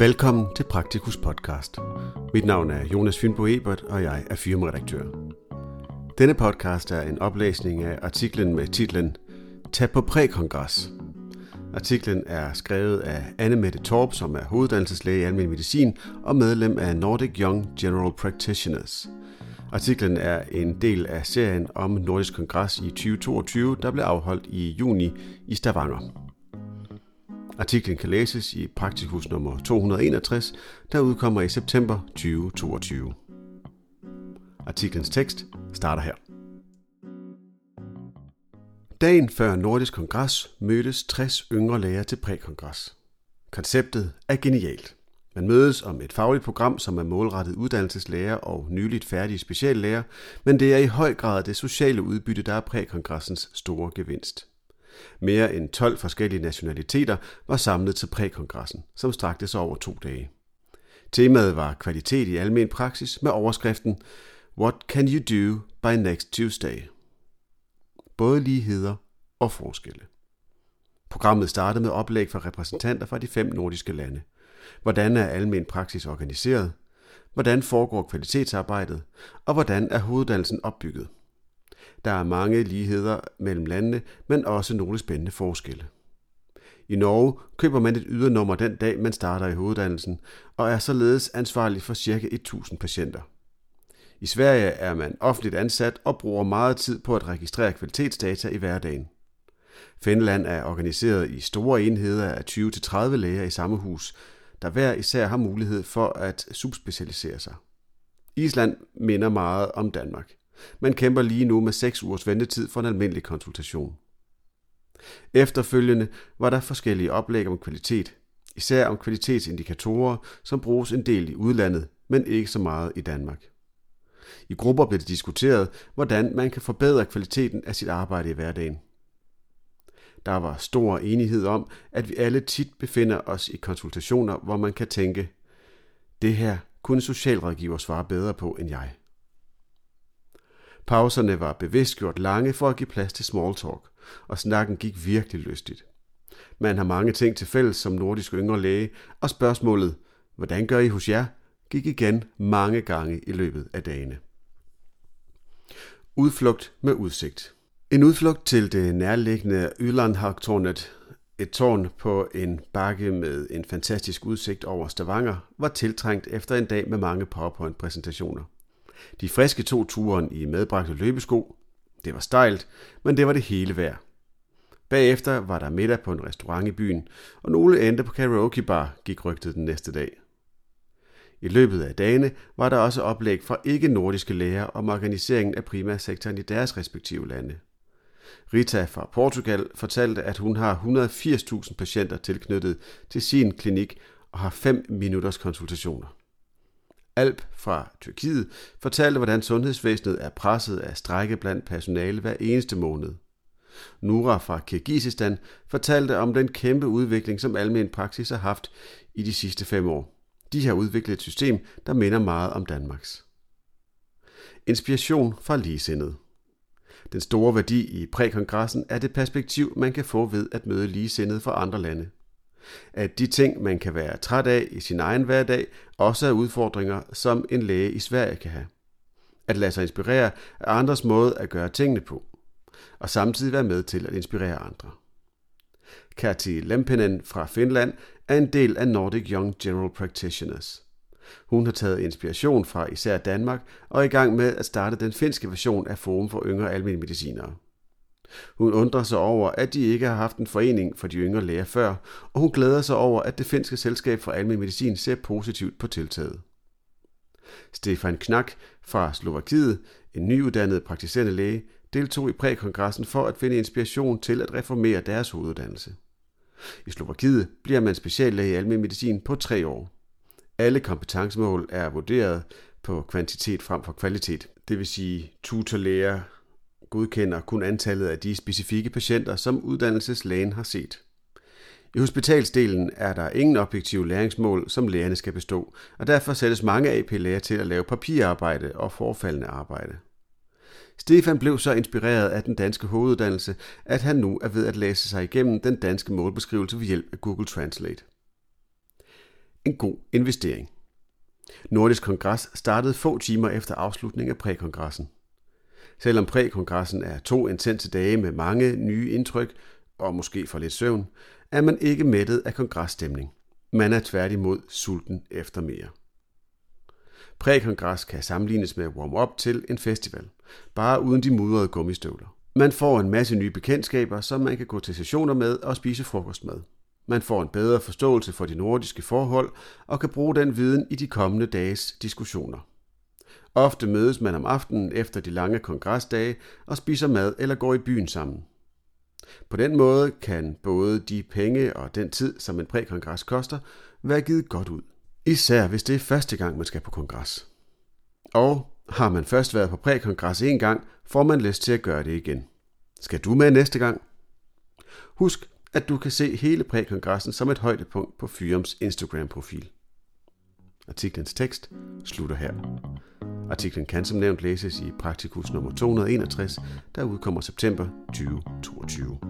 Velkommen til Praktikus podcast. Mit navn er Jonas Fynbo Ebert, og jeg er firmaredaktør. Denne podcast er en oplæsning af artiklen med titlen Tag på prækongres. Artiklen er skrevet af Anne Mette Torp, som er hoveduddannelseslæge i almen medicin og medlem af Nordic Young General Practitioners. Artiklen er en del af serien om Nordisk Kongres i 2022, der blev afholdt i juni i Stavanger. Artiklen kan læses i Praktikus nummer 261, der udkommer i september 2022. Artiklens tekst starter her. Dagen før Nordisk Kongres mødtes 60 yngre læger til prækongres. Konceptet er genialt. Man mødes om et fagligt program, som er målrettet uddannelseslæger og nyligt færdige speciallæger, men det er i høj grad det sociale udbytte, der er prækongressens store gevinst. Mere end 12 forskellige nationaliteter var samlet til prækongressen, som strakte sig over to dage. Temaet var kvalitet i almen praksis med overskriften What can you do by next Tuesday? Både ligheder og forskelle. Programmet startede med oplæg fra repræsentanter fra de fem nordiske lande. Hvordan er almen praksis organiseret? Hvordan foregår kvalitetsarbejdet? Og hvordan er hoveddannelsen opbygget? Der er mange ligheder mellem landene, men også nogle spændende forskelle. I Norge køber man et ydernummer den dag, man starter i hoveddannelsen, og er således ansvarlig for ca. 1000 patienter. I Sverige er man offentligt ansat og bruger meget tid på at registrere kvalitetsdata i hverdagen. Finland er organiseret i store enheder af 20-30 læger i samme hus, der hver især har mulighed for at subspecialisere sig. Island minder meget om Danmark. Man kæmper lige nu med 6 ugers ventetid for en almindelig konsultation. Efterfølgende var der forskellige oplæg om kvalitet, især om kvalitetsindikatorer, som bruges en del i udlandet, men ikke så meget i Danmark. I grupper blev det diskuteret, hvordan man kan forbedre kvaliteten af sit arbejde i hverdagen. Der var stor enighed om, at vi alle tit befinder os i konsultationer, hvor man kan tænke, det her kunne socialrådgiver svare bedre på end jeg. Pauserne var bevidst gjort lange for at give plads til small talk, og snakken gik virkelig lystigt. Man har mange ting til fælles som nordisk yngre læge, og spørgsmålet, hvordan gør I hos jer, gik igen mange gange i løbet af dagene. Udflugt med udsigt. En udflugt til det nærliggende Ylandhagtårnet, et tårn på en bakke med en fantastisk udsigt over Stavanger, var tiltrængt efter en dag med mange PowerPoint-præsentationer. De friske to turen i medbragte løbesko. Det var stejlt, men det var det hele værd. Bagefter var der middag på en restaurant i byen, og nogle endte på karaoke bar, gik rygtet den næste dag. I løbet af dagene var der også oplæg fra ikke-nordiske læger om organiseringen af primærsektoren i deres respektive lande. Rita fra Portugal fortalte, at hun har 180.000 patienter tilknyttet til sin klinik og har 5 minutters konsultationer. Alp fra Tyrkiet fortalte, hvordan sundhedsvæsenet er presset af strække blandt personale hver eneste måned. Nura fra Kirgisistan fortalte om den kæmpe udvikling, som almen praksis har haft i de sidste fem år. De har udviklet et system, der minder meget om Danmarks. Inspiration fra ligesindet. Den store værdi i prækongressen er det perspektiv, man kan få ved at møde ligesindet fra andre lande at de ting, man kan være træt af i sin egen hverdag, også er udfordringer, som en læge i Sverige kan have. At lade sig inspirere af andres måde at gøre tingene på, og samtidig være med til at inspirere andre. Kati Lempinen fra Finland er en del af Nordic Young General Practitioners. Hun har taget inspiration fra især Danmark og er i gang med at starte den finske version af Forum for Yngre Almindelige Medicinere. Hun undrer sig over, at de ikke har haft en forening for de yngre læger før, og hun glæder sig over, at det finske selskab for almen medicin ser positivt på tiltaget. Stefan Knak fra Slovakiet, en nyuddannet praktiserende læge, deltog i prækongressen for at finde inspiration til at reformere deres hoveduddannelse. I Slovakiet bliver man speciallæge i almen medicin på tre år. Alle kompetencemål er vurderet på kvantitet frem for kvalitet, det vil sige tutorlæger, godkender kun antallet af de specifikke patienter, som uddannelseslægen har set. I hospitalsdelen er der ingen objektive læringsmål, som lægerne skal bestå, og derfor sættes mange AP-læger til at lave papirarbejde og forfaldende arbejde. Stefan blev så inspireret af den danske hoveduddannelse, at han nu er ved at læse sig igennem den danske målbeskrivelse ved hjælp af Google Translate. en god investering. Nordisk Kongres startede få timer efter afslutningen af prækongressen. Selvom prækongressen er to intense dage med mange nye indtryk og måske for lidt søvn, er man ikke mættet af kongresstemning. Man er tværtimod sulten efter mere. Prækongres kan sammenlignes med warm-up til en festival, bare uden de mudrede gummistøvler. Man får en masse nye bekendtskaber, som man kan gå til sessioner med og spise frokost med. Man får en bedre forståelse for de nordiske forhold og kan bruge den viden i de kommende dages diskussioner. Ofte mødes man om aftenen efter de lange kongresdage og spiser mad eller går i byen sammen. På den måde kan både de penge og den tid, som en prækongres koster, være givet godt ud. Især hvis det er første gang, man skal på kongres. Og har man først været på prækongres en gang, får man lyst til at gøre det igen. Skal du med næste gang? Husk, at du kan se hele prækongressen som et højdepunkt på Fyrums Instagram-profil. Artiklens tekst slutter her. Artiklen kan som nævnt læses i Praktikus nummer 261, der udkommer september 2022.